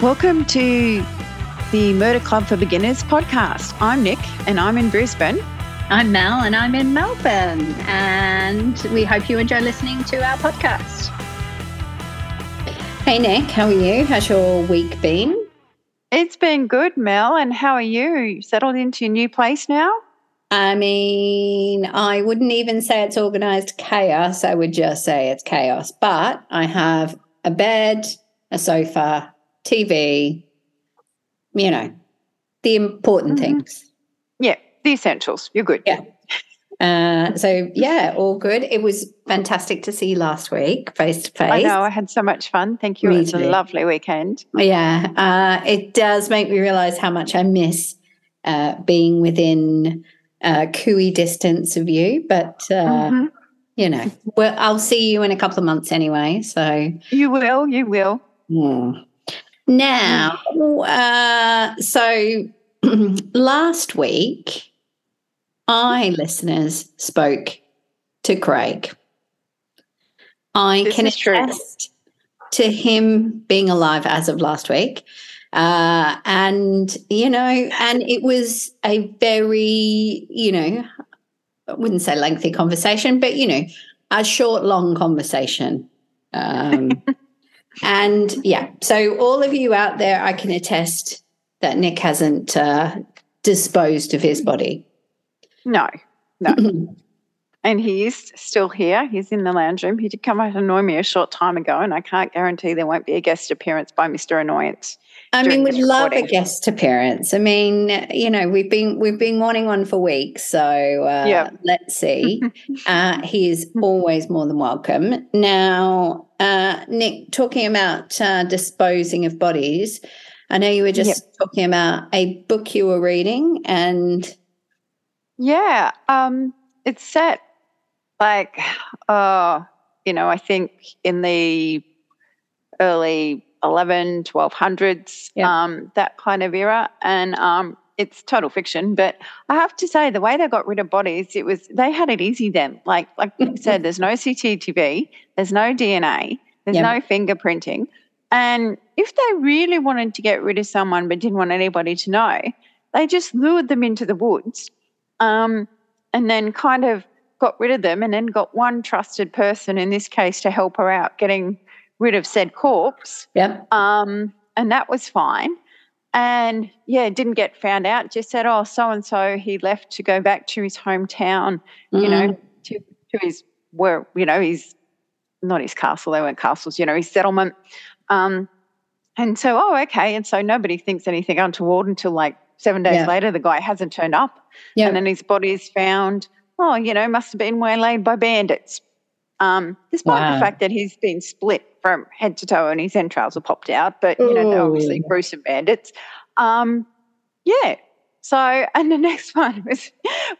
Welcome to the Murder Club for Beginners podcast. I'm Nick and I'm in Brisbane. I'm Mel and I'm in Melbourne. And we hope you enjoy listening to our podcast. Hey, Nick, how are you? How's your week been? It's been good, Mel. And how are you? you settled into your new place now? I mean, I wouldn't even say it's organized chaos. I would just say it's chaos. But I have a bed, a sofa, TV, you know, the important mm-hmm. things. Yeah, the essentials. You're good. Yeah. Uh, so yeah, all good. It was fantastic to see last week face to face. I know I had so much fun. Thank you. Me it was too. a lovely weekend. Yeah, uh, it does make me realize how much I miss uh, being within uh, cooey distance of you, but uh, mm-hmm. you know, well, I'll see you in a couple of months anyway. So you will, you will. Mm. Now, uh, so last week, I listeners spoke to Craig. I this can attest to him being alive as of last week. Uh, and, you know, and it was a very, you know, I wouldn't say lengthy conversation, but, you know, a short, long conversation. Um, and yeah, so all of you out there, I can attest that Nick hasn't uh, disposed of his body. No, no. and he is still here. He's in the lounge room. He did come out and annoy me a short time ago, and I can't guarantee there won't be a guest appearance by Mr. Annoyance. I mean, we'd love a guest appearance. I mean, you know, we've been we've been wanting one for weeks, so uh, yeah. let's see. uh, he is always more than welcome. Now, uh, Nick, talking about uh, disposing of bodies, I know you were just yep. talking about a book you were reading, and yeah, um, it's set like, uh, you know, I think in the early 11, 1200s, yeah. um, that kind of era. And um, it's total fiction, but I have to say the way they got rid of bodies, it was they had it easy then. Like like you said, there's no CCTV, there's no DNA, there's no fingerprinting. And if they really wanted to get rid of someone but didn't want anybody to know, they just lured them into the woods um, and then kind of got rid of them and then got one trusted person, in this case, to help her out getting rid of said corpse. Yep. Um, and that was fine. And yeah, didn't get found out. Just said, oh, so and so he left to go back to his hometown, mm-hmm. you know, mm-hmm. to, to his where, you know, his not his castle, they weren't castles, you know, his settlement. Um, and so, oh, okay. And so nobody thinks anything untoward until like seven days yeah. later, the guy hasn't turned up. Yeah. And then his body is found, oh, you know, must have been waylaid by bandits. Um, despite wow. the fact that he's been split from head to toe and his entrails have popped out, but you know, they're obviously gruesome bandits. Um, yeah. So, and the next one was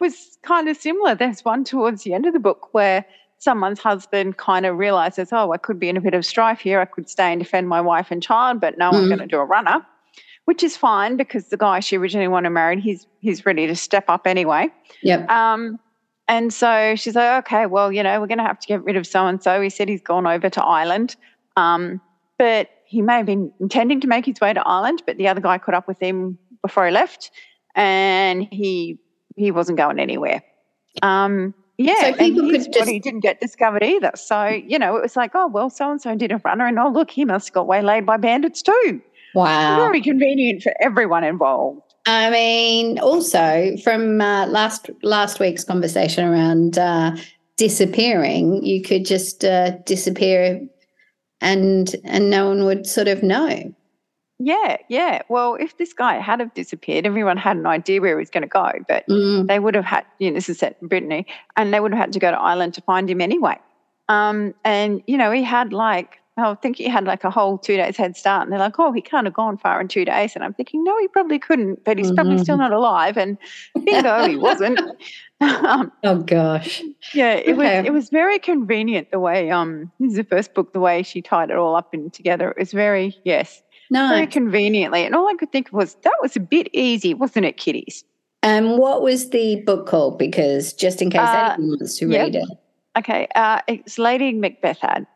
was kind of similar. There's one towards the end of the book where someone's husband kind of realizes, oh, I could be in a bit of strife here. I could stay and defend my wife and child, but no, mm-hmm. I'm going to do a runner, which is fine because the guy she originally wanted married, he's he's ready to step up anyway. Yep. Um, and so she's like, okay, well, you know, we're going to have to get rid of so and so. He said he's gone over to Ireland. Um, but he may have been intending to make his way to Ireland, but the other guy caught up with him before he left and he he wasn't going anywhere. Um, yeah, so people could just he didn't get discovered either. So you know, it was like, oh well, so and so did a runner, and oh look, he must have got waylaid by bandits too. Wow, very convenient for everyone involved. I mean, also from uh, last last week's conversation around uh, disappearing, you could just uh, disappear, and and no one would sort of know. Yeah, yeah. Well, if this guy had have disappeared, everyone had an idea where he was going to go, but mm. they would have had. You know, this is set in Brittany, and they would have had to go to Ireland to find him anyway. Um, and you know, he had like I think he had like a whole two days head start. And they're like, oh, he can't have gone far in two days. And I'm thinking, no, he probably couldn't, but he's mm-hmm. probably still not alive. And bingo, he wasn't. um, oh gosh. Yeah, it okay. was it was very convenient the way um this is the first book, the way she tied it all up and together. It was very, yes. No. Very conveniently. And all I could think was that was a bit easy, wasn't it, kiddies? And um, what was the book called? Because just in case uh, anyone wants to read it. Okay. Uh, it's Lady Macbethad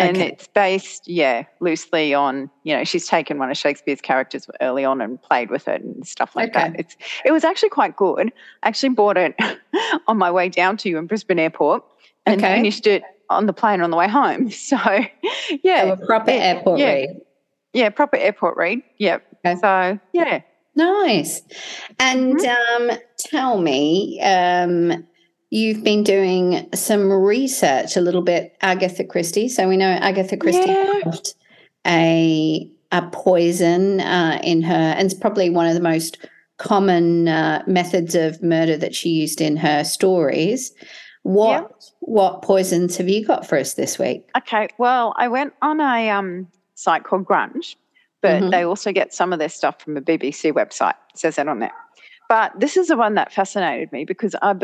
And Okay. it's based, yeah, loosely on, you know, she's taken one of Shakespeare's characters early on and played with it and stuff like Okay. that. It's it was actually quite good. I actually bought it on my way down to you in Brisbane Airport and Okay. finished it on the plane on the way home. So yeah. So a proper airport yeah. read. Yeah, proper airport read. Yep. So yeah. Nice. And Mm-hmm. um, tell me, um, you've been doing some research a little bit, Agatha Christie. So we know Agatha Christie Yeah. left a a poison uh, in her, and it's probably one of the most common uh, methods of murder that she used in her stories. What what poisons have you got for us this week? Okay. Well, I went on a um, site called Grunge, but Mhm. they also get some of their stuff from a BBC website. It says that on there. But this is the one that fascinated me because I,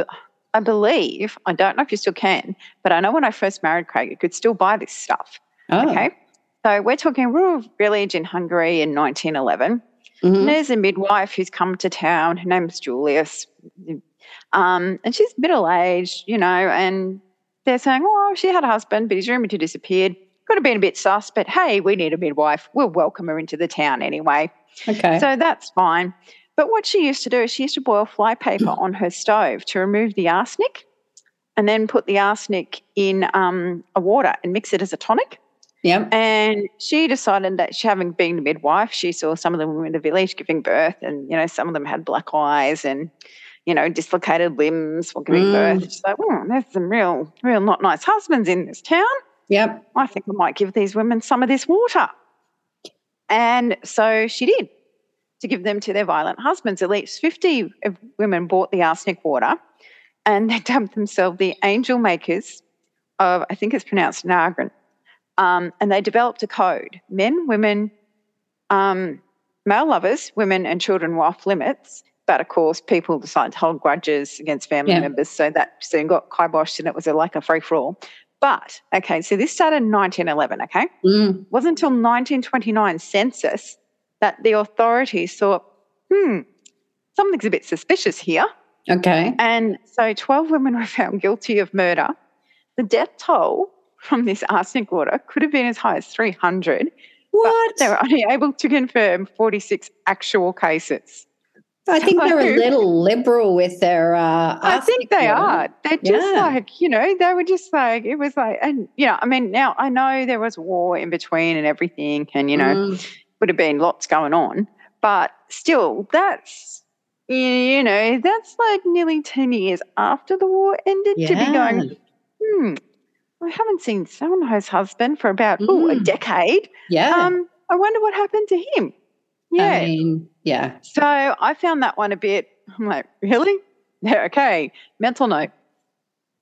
I believe, I don't know if you still can, but I know when I first married Craig, you could still buy this stuff. Oh, Okay. So we're talking rural village in Hungary in 1911. mhm. And there's a midwife who's come to town. Her name's Julius. Um, and she's middle aged, you know, and they're saying, oh, she had a husband, but he's rumored to disappeared. Could have been a bit sus, but hey, we need a midwife. We'll welcome her into the town anyway. Okay. So that's fine. But what she used to do is she used to boil flypaper on her stove to remove the arsenic and then put the arsenic in um, a water and mix it as a tonic. yep. And she decided that she, having been a midwife, she saw some of the women in the village giving birth, and you know, some of them had black eyes and you know, dislocated limbs while giving Mm. birth. She's like, "Oh, there's some real, real not nice husbands in this town. Yep. I think I might give these women some of this water." And so she did to give them to their violent husbands. At least fifty women bought the arsenic water, and they dubbed themselves the angel makers of, I think it's pronounced Nagrin. Um, and they developed a code men, women, um, male lovers, women, and children were off limits. But of course, people decided to hold grudges against family Yeah. members. So that soon got kiboshed and it was a, like a free for all. But okay, so this started in 1911, okay? Mm. It wasn't until 1929 census that the authorities thought, hmm, something's a bit suspicious here. Okay. And so 12 women were found guilty of murder. The death toll from this arsenic water could have been as high as 300, What? but they were only able to confirm 46 actual cases. I think they're a little liberal with their. Uh, I think they water. are. They're just Yeah. like, you know, they were just like, it was like, and, you know, I mean, now I know there was war in between and everything, and, you know, Mm. Would have been lots going on. But still, that's, you know, that's like nearly 10 years after the war ended to be going, hmm, I haven't seen someone's husband for about ooh, a Mm. decade. Yeah. Um, I wonder what happened to him. Yeah. I mean, yeah. so I found that one a bit, I'm like, really? Yeah, okay. Mental note.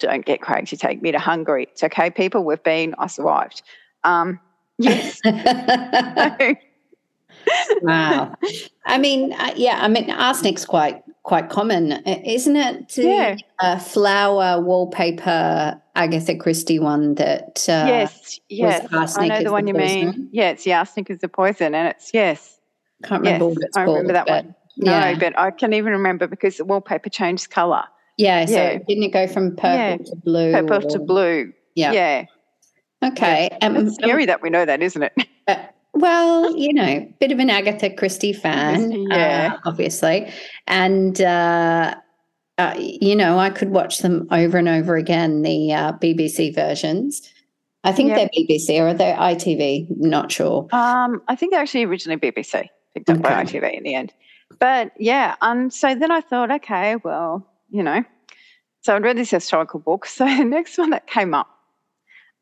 Don't get Craig to take me to Hungary. It's okay, people. We've been, I survived. Um, yes. wow. I mean, uh, yeah. I mean, arsenic's quite quite common, uh, isn't it? The, Yeah. A flower wallpaper Agatha Christie one that. Uh, yes, yes. I know the one the you mean. Yeah, it's the arsenic is the poison, and it's yes. Can't remember Yes, what it's I called. remember that one. No, but I can even remember because the wallpaper changed colour, yeah. So yeah. didn't it go from purple Yeah. to blue? purple to blue. Yeah. Yeah, Okay. Um, it's scary that we know that, isn't it? Well, you know, bit of an Agatha Christie fan, Yeah. uh, obviously, and uh, uh, you know, I could watch them over and over again. The uh, BBC versions. I think they're BBC or they're ITV. Not sure. Um, I think they're actually originally BBC, picked up by ITV in the end. But yeah, um, so then I thought, okay, well, you know, so I'd read this historical book. So the next one that came up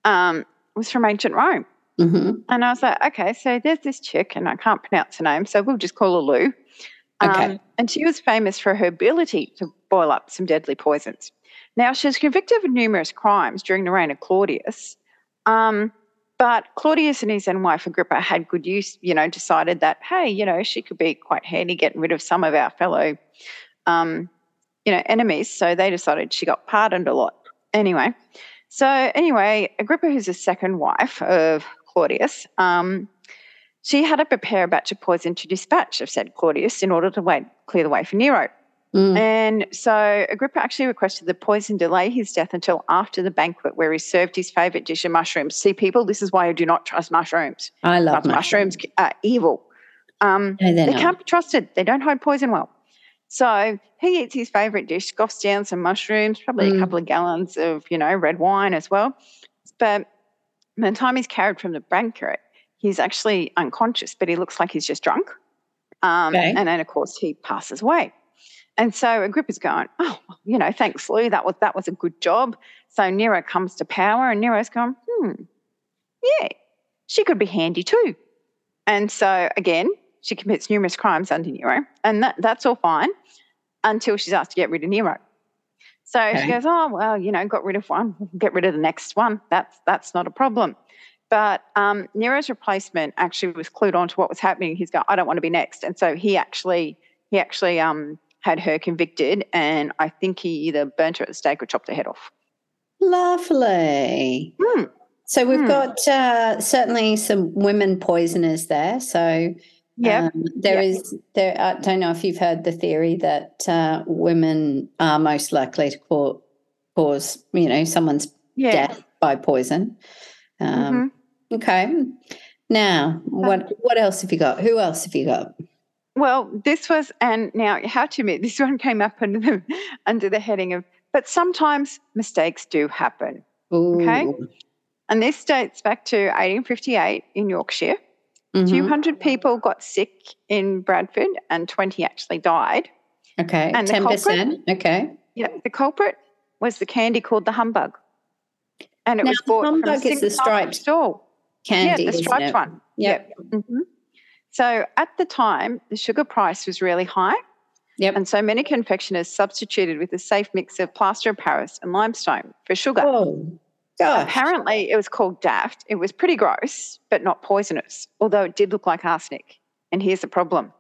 um, was from ancient Rome. Hmm And I was like, okay, so there's this chick, and I can't pronounce her name, so we'll just call her Lou. Um, Okay. And she was famous for her ability to boil up some deadly poisons. Now, she was convicted of numerous crimes during the reign of Claudius. Um, but Claudius and his then wife Agrippa had good use, you know, decided that, hey, you know, she could be quite handy getting rid of some of our fellow, um, you know, enemies. So they decided she got pardoned a lot. Anyway, so anyway, Agrippa, who's the second wife of Claudius, um, she had to prepare a batch of poison to dispatch of said Claudius in order to wait, clear the way for Nero. Mm. And so Agrippa actually requested the poison delay his death until after the banquet where he served his favorite dish of mushrooms. See, people, this is why I do not trust mushrooms. I love mushrooms. mushrooms are evil. Um, no, they not. can't be trusted. They don't hide poison well. So he eats his favorite dish, scoffs down some mushrooms, probably mm. a couple of gallons of, you know, red wine as well. But the time he's carried from the banquet, he's actually unconscious, but he looks like he's just drunk. Um, okay. And then, of course, he passes away. And so Agrippa's going, oh, you know, thanks, Lou. That was that was a good job. So Nero comes to power, and Nero's going, hmm, yeah, she could be handy too. And so again, she commits numerous crimes under Nero, and that, that's all fine until she's asked to get rid of Nero. So okay. she goes, oh well, you know, got rid of one, get rid of the next one. That's that's not a problem. But um, Nero's replacement actually was clued on to what was happening. He's going, I don't want to be next, and so he actually he actually um, had her convicted, and I think he either burnt her at the stake or chopped her head off. Lovely. Hmm. So we've hmm. got uh, certainly some women poisoners there. So yeah, um, there yep. is there. I don't know if you've heard the theory that uh, women are most likely to cause, cause you know someone's yeah. death by poison. Um, mm-hmm. Okay. Now, what um, what else have you got? Who else have you got? Well, this was, and now have to admit, this one came up under the under the heading of, but sometimes mistakes do happen. Ooh. Okay, and this dates back to 1858 in Yorkshire. Mm-hmm. 200 people got sick in Bradford, and 20 actually died. Okay, and 10%. Culprit, okay. Yeah, the culprit was the candy called the humbug, and it now, was bought humbug from is the striped store. Candy, yeah, the striped one. Yep. yep. Mm-hmm. So at the time, the sugar price was really high. Yep. And so many confectioners substituted with a safe mix of plaster of Paris and limestone for sugar. Oh, gosh. Apparently, it was called Daft. It was pretty gross, but not poisonous, although it did look like arsenic. And here's the problem.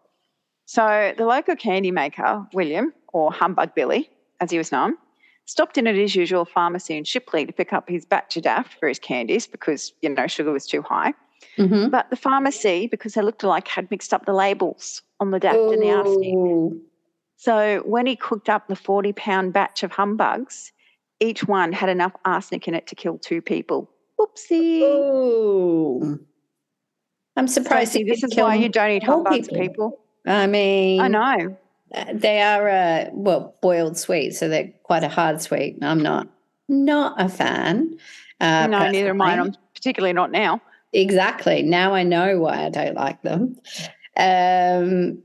So the local candy maker, William, or Humbug Billy, as he was known, stopped in at his usual pharmacy in Shipley to pick up his batch of Daft for his candies because, you know, sugar was too high. Mm-hmm. But the pharmacy, because they looked like, had mixed up the labels on the daft and the arsenic. So when he cooked up the 40 pound batch of humbugs, each one had enough arsenic in it to kill two people. Oopsie. Ooh. I'm surprised. So, this is why you don't eat humbugs, people. people. I mean, I know. They are, uh, well, boiled sweet, so they're quite a hard sweet. I'm not, not a fan. Uh, no, personally. neither am I. I'm particularly not now. Exactly. Now I know why I don't like them. Um,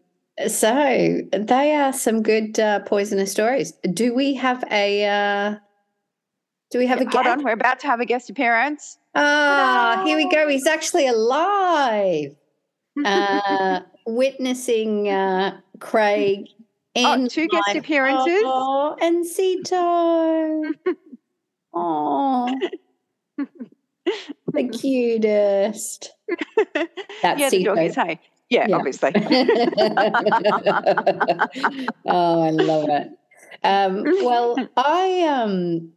so they are some good uh, poisonous stories. Do we have a? Uh, do we have a? Hold on, we're about to have a guest appearance. Ah, here we go. He's actually alive, uh, witnessing uh, Craig. and oh, two guest appearances. Oh, and Cito. oh the cutest. That's yeah, the doggies, hey. Yeah, yeah, obviously. oh, I love it. Um, well, I um,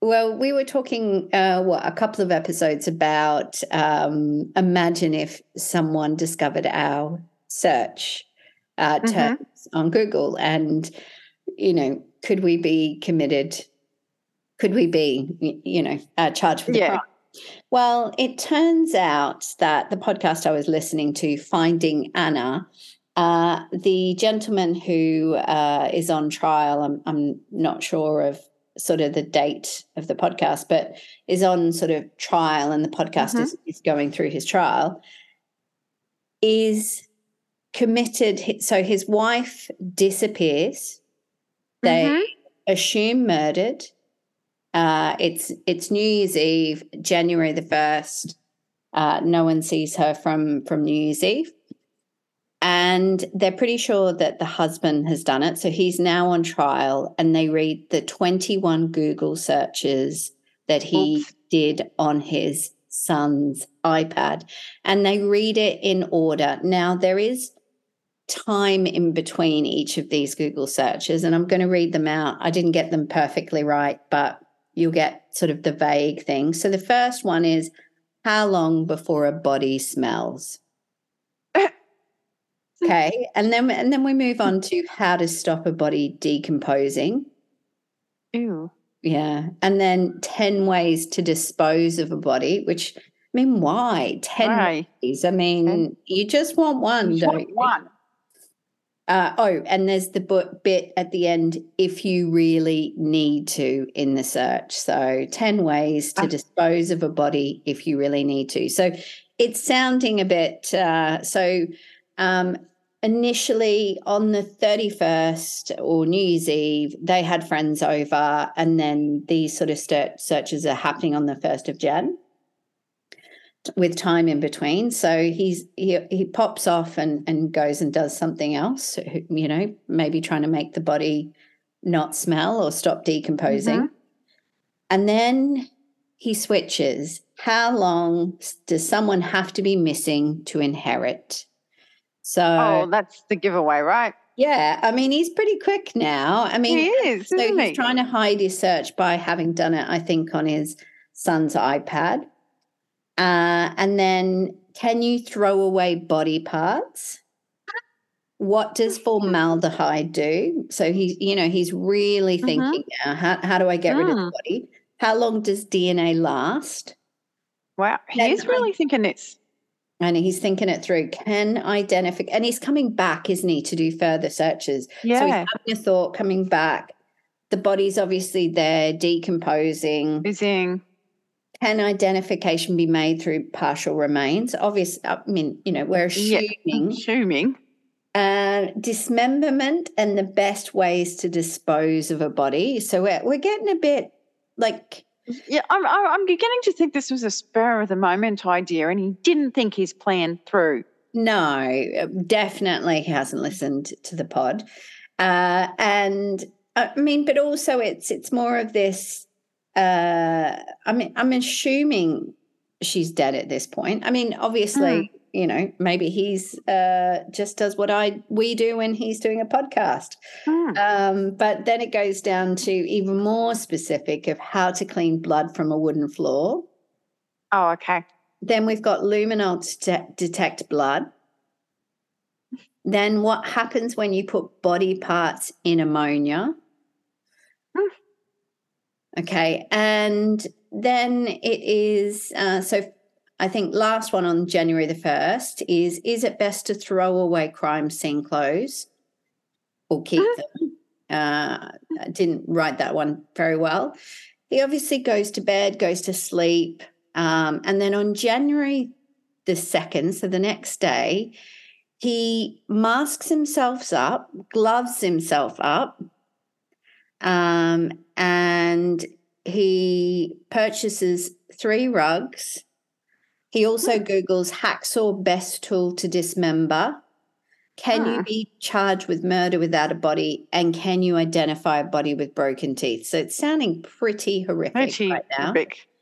well, we were talking uh, what a couple of episodes about um, imagine if someone discovered our search uh, mm-hmm. terms mm-hmm. on Google, and you know, could we be committed? Could we be, you know, uh, charged with yeah. crime? Well, it turns out that the podcast I was listening to, Finding Anna, uh, the gentleman who uh, is on trial, I'm, I'm not sure of sort of the date of the podcast, but is on sort of trial and the podcast mm-hmm. is, is going through his trial, is committed. So his wife disappears. They mm-hmm. assume murdered. Uh, it's it's New Year's Eve, January the first. Uh, no one sees her from from New Year's Eve, and they're pretty sure that the husband has done it. So he's now on trial, and they read the twenty one Google searches that he Oops. did on his son's iPad, and they read it in order. Now there is time in between each of these Google searches, and I'm going to read them out. I didn't get them perfectly right, but you'll get sort of the vague thing. So the first one is how long before a body smells? Okay, and then and then we move on to how to stop a body decomposing. Ew. Yeah, and then ten ways to dispose of a body. Which I mean, why ten Right. ways? I mean, Ten. you just want one, Just don't you? one. Uh, oh, and there's the bit at the end if you really need to in the search. So, 10 ways to Ah. dispose of a body if you really need to. So, it's sounding a bit uh, so. Um, initially, on the 31st or New Year's Eve, they had friends over, and then these sort of searches are happening on the 1st of Jan with time in between. So he's he he pops off and and goes and does something else. You know, maybe trying to make the body not smell or stop decomposing. Mhm. And then he switches. How long does someone have to be missing to inherit? So Oh, that's the giveaway, right? yeah, I mean he's pretty quick now. I mean he is, so isn't he's he? trying to hide his search by having done it, I think, on his son's iPad. Uh, and then, can you throw away body parts? What does formaldehyde do? So he's, you know, he's really Mhm. thinking now. How, how do I get rid of the Mm. body? How long does DNA last? Wow, he Then is really thinking this. And he's thinking it through. Can identify, and he's coming back, isn't he, to do further searches? Yeah. So he's having a thought, coming back. The body's obviously there, decomposing. using Can identification be made through partial remains? Obviously, I mean, you know, we're Yeah. assuming assuming. uh, dismemberment and the best ways to dispose of a body. So we're, we're getting a bit like, Yeah, I'm, I'm beginning to think this was a spur of the moment idea, and he didn't think his plan through. no, definitely he hasn't listened to the pod. Uh, and I mean, but also it's it's more of this. Uh, I mean, I'm assuming she's dead at this point. I mean, obviously, you know, maybe he's uh, just does what I we do when he's doing a podcast. Hmm. Um, but then it goes down to even more specific of how to clean blood from a wooden floor. Oh, okay. Then we've got luminol to de- detect blood. Then what happens when you put body parts in ammonia? Hmm. Okay, and then it is uh, so. I think last one on January the first is: Is it best to throw away crime scene clothes or keep them? Uh, I didn't write that one very well. He obviously goes to bed, goes to sleep, um, and then on January the 2nd, so the next day, he masks himself up, gloves himself up, um, and he purchases three rugs. He also Googles hacksaw best tool to dismember. Can you Hmm. be charged with murder without a body? And can you identify a body with broken teeth? So it's sounding pretty horrific Pretty right now.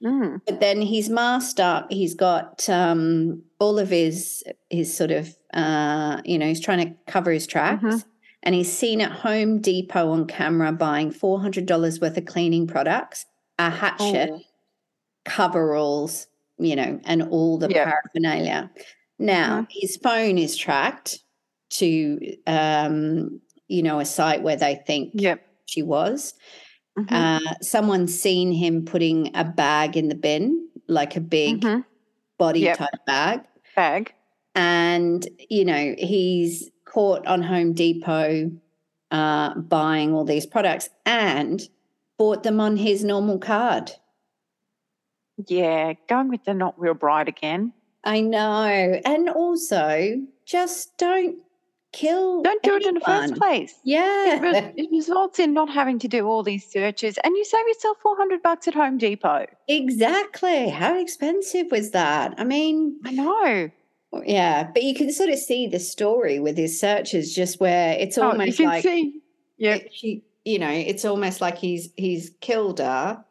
Hmm. But then he's masked up. He's got um, all of his his sort of uh, you know he's trying to cover his tracks, Mhm. and he's seen at Home Depot on camera buying four hundred dollars worth of cleaning products, a hatchet, Oh. coveralls, you know, and all the Yep. paraphernalia. Now his phone is tracked to um, you know a site where they think Yep. she was. Mhm. Uh, someone's seen him putting a bag in the bin, like a big Mhm. body Yep. type bag. Bag. And, you know, he's caught on Home Depot uh, buying all these products and bought them on his normal card. Yeah, going with the not real bride again. I know. And also, just don't kill. Don't do it in the first place. Yeah. it results in not having to do all these searches, and you save yourself four hundred bucks at Home Depot. Exactly. How expensive was that? I mean, I know. Yeah, but you can sort of see the story with his searches, just where it's Oh, you almost can like see. It- she, you know, it's almost like he's he's killed her,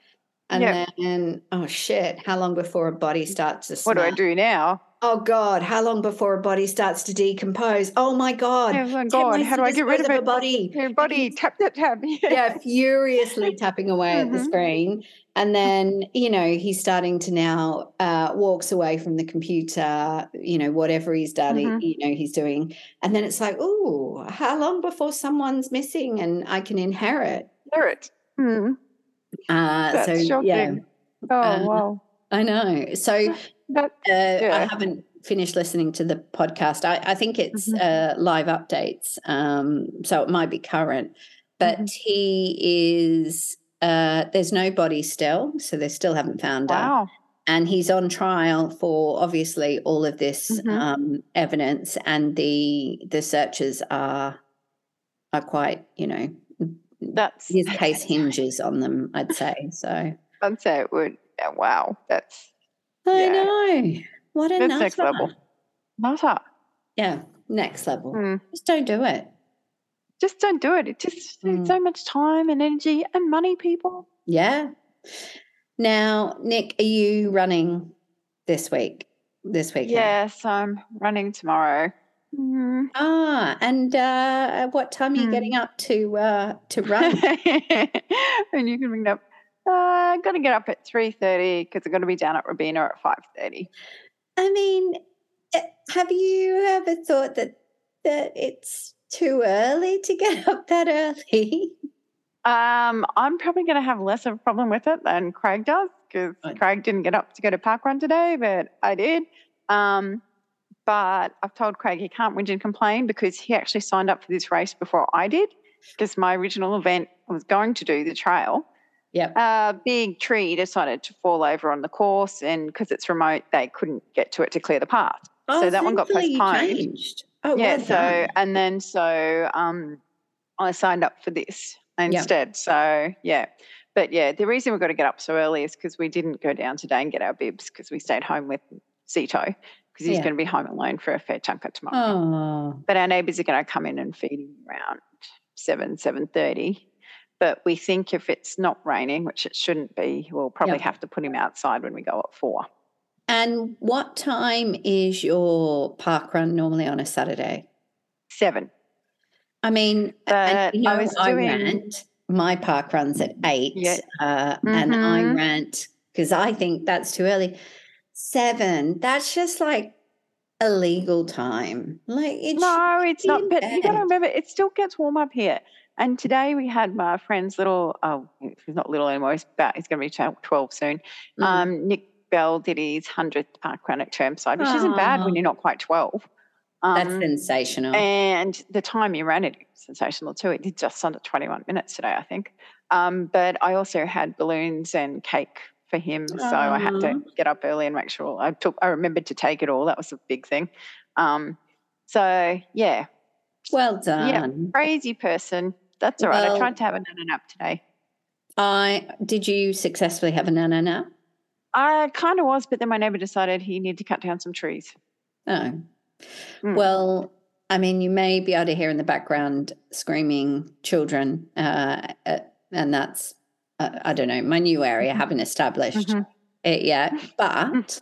and Yep. then oh shit, how long before a body starts to What do I do now? Oh God! How long before a body starts to decompose? Oh my God! Oh my God, how do I get rid dispose of a body? Your body, tap, tap, tap. yeah, furiously tapping away at the Mhm. screen. And then, you know, he's starting to now uh, walks away from the computer, you know, whatever he's done, Mhm. you know, he's doing. And then it's like, oh, how long before someone's missing and I can inherit? Hear it. Uh, That's so, shocking. yeah, Oh, Uh, wow. I know. So, That, uh, I haven't finished listening to the podcast. I, I think it's Mhm. uh, live updates, um, so it might be current. But Mhm. he is. Uh, there's no body still, so they still haven't found her. wow. And he's on trial for obviously all of this Mhm. um, evidence, and the the searches are are quite, you know, That's, his case hinges on them. I'd say so. I'd say it would. yeah, wow. That's, I Yeah. know. What a that's next level. Nutter. Yeah, next level. Hmm. Just don't do it. Just don't do it. It just Mm. so much time and energy and money, people. Yeah. Now, Nick, are you running this week? This weekend? Yes, I'm running tomorrow. Mm. Ah, and uh, at what time are you Hmm. getting up to uh, to run? and you can bring it up. Uh, I'm going to get up at 3.30 because I'm going to be down at Robina at 5.30. I mean, eh, have you ever thought that that it's too early to get up that early? Um, I'm probably going to have less of a problem with it than Craig does because Right. Craig didn't get up to go to park run today, but I did. Um, but I've told Craig he can't whinge and complain because he actually signed up for this race before I did because my original event I was going to do the trail. Yeah. A big tree decided to fall over on the course, and because it's remote, they couldn't get to it to clear the path. So that one got postponed. changed. Oh, yeah. well so and then so um, I signed up for this instead. So yeah, but yeah, the reason we've got to get up so early is because we didn't go down today and get our bibs because we stayed home with Zito because he's Yeah. going to be home alone for a fair chunk of tomorrow. Oh, But our neighbours are going to come in and feed him around seven seven thirty. But we think if it's not raining, which it shouldn't be, we'll probably Yep. have to put him outside when we go at four. and what time is your park run normally on a Saturday? Seven. I mean, and, you know, I I, was doing- rant. My park runs at eight, Yeah. uh, and I Mhm. rant because I think that's too early. Seven. That's just like a legal time. Like it. No, it's not. But you got to remember, it still gets warm up here. And today we had my friend's little, oh, he's not little anymore, he's about, he's going to be 12 soon. Mm. Um, Nick Bell did his 100th park run at Chermside, which isn't bad when you're not quite 12. that's Um, sensational. and the time he ran it, sensational too. It did just under 21 minutes today, I think. Um, but I also had balloons and cake for him, so I had to get up early and make sure I took. I remembered to take it all. That was a big thing. Um, so yeah, well done. Yeah, crazy person. That's all right. Well- I tried to have a nana nap today. I did you successfully have a nana nap? I kind of was, but then my neighbour decided he needed to cut down some trees. Oh. Mm. Well, I mean, you may be able to hear in the background screaming children, uh, uh, and that's, I don't know, my new area. I Mhm. haven't established Mhm. it yet, but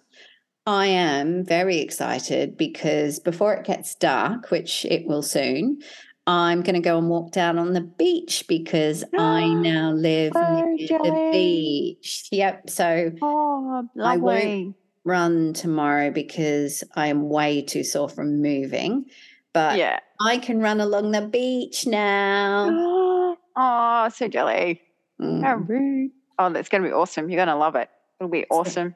I am very excited because before it gets dark, which it will soon, I'm going to go and walk down on the beach because I now live Oh, near the beach. Yep. So Oh, I won't- run tomorrow because I am way too sore from moving. But yeah. I can run along the beach now. Oh, so jelly. Mm. Oh, that's going to be awesome. You're going to love it. It'll be awesome.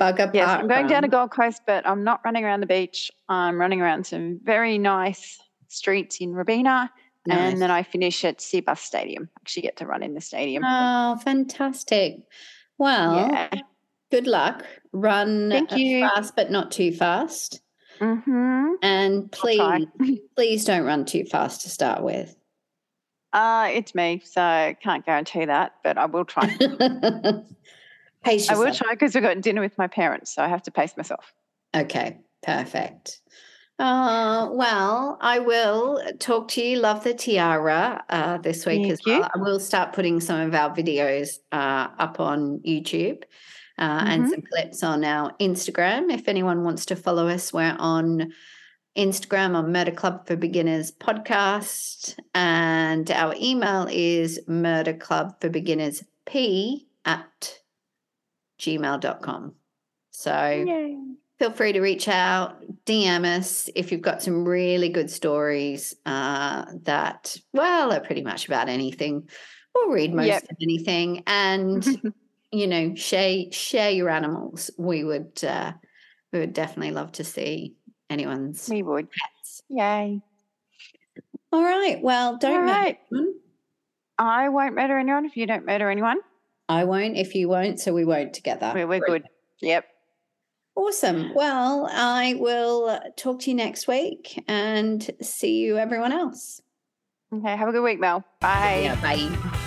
Bugger Yes, Park I'm going down to. Gold Coast, but I'm not running around the beach. I'm running around some very nice streets in Robina. Nice. And then I finish at Cbus Stadium. Actually, get to run in the stadium. Oh, fantastic. Well, yeah. good luck. Run Thank you. fast, but not too fast. Mm-hmm. And please, please don't run too fast to start with. Uh, it's me, so I can't guarantee that, but I will try. Pace I will try because we've got dinner with my parents, so I have to pace myself. Okay, perfect. Uh, well, I will talk to you. Love the tiara uh, this week Thank as you. well. I will start putting some of our videos uh, up on YouTube. uh, mm-hmm. and some clips on our Instagram. If anyone wants to follow us, we're on Instagram on Murder Club for Beginners podcast. And our email is murder club for beginners p at gmail.com. So Yay. feel free to reach out, DM us if you've got some really good stories uh, that, well, are pretty much about anything. We'll read most yep. of anything. And you know, share share your animals. We would uh, we would definitely love to see anyone's we would pets. Yay. All right. Well, don't All right. I won't murder anyone if you don't murder anyone. I won't if you won't, so we won't together. We're, we're good. Yep. Awesome. Well, I will talk to you next week and see you everyone else. Okay. Have a good week, Mel. Bye. Yeah, bye.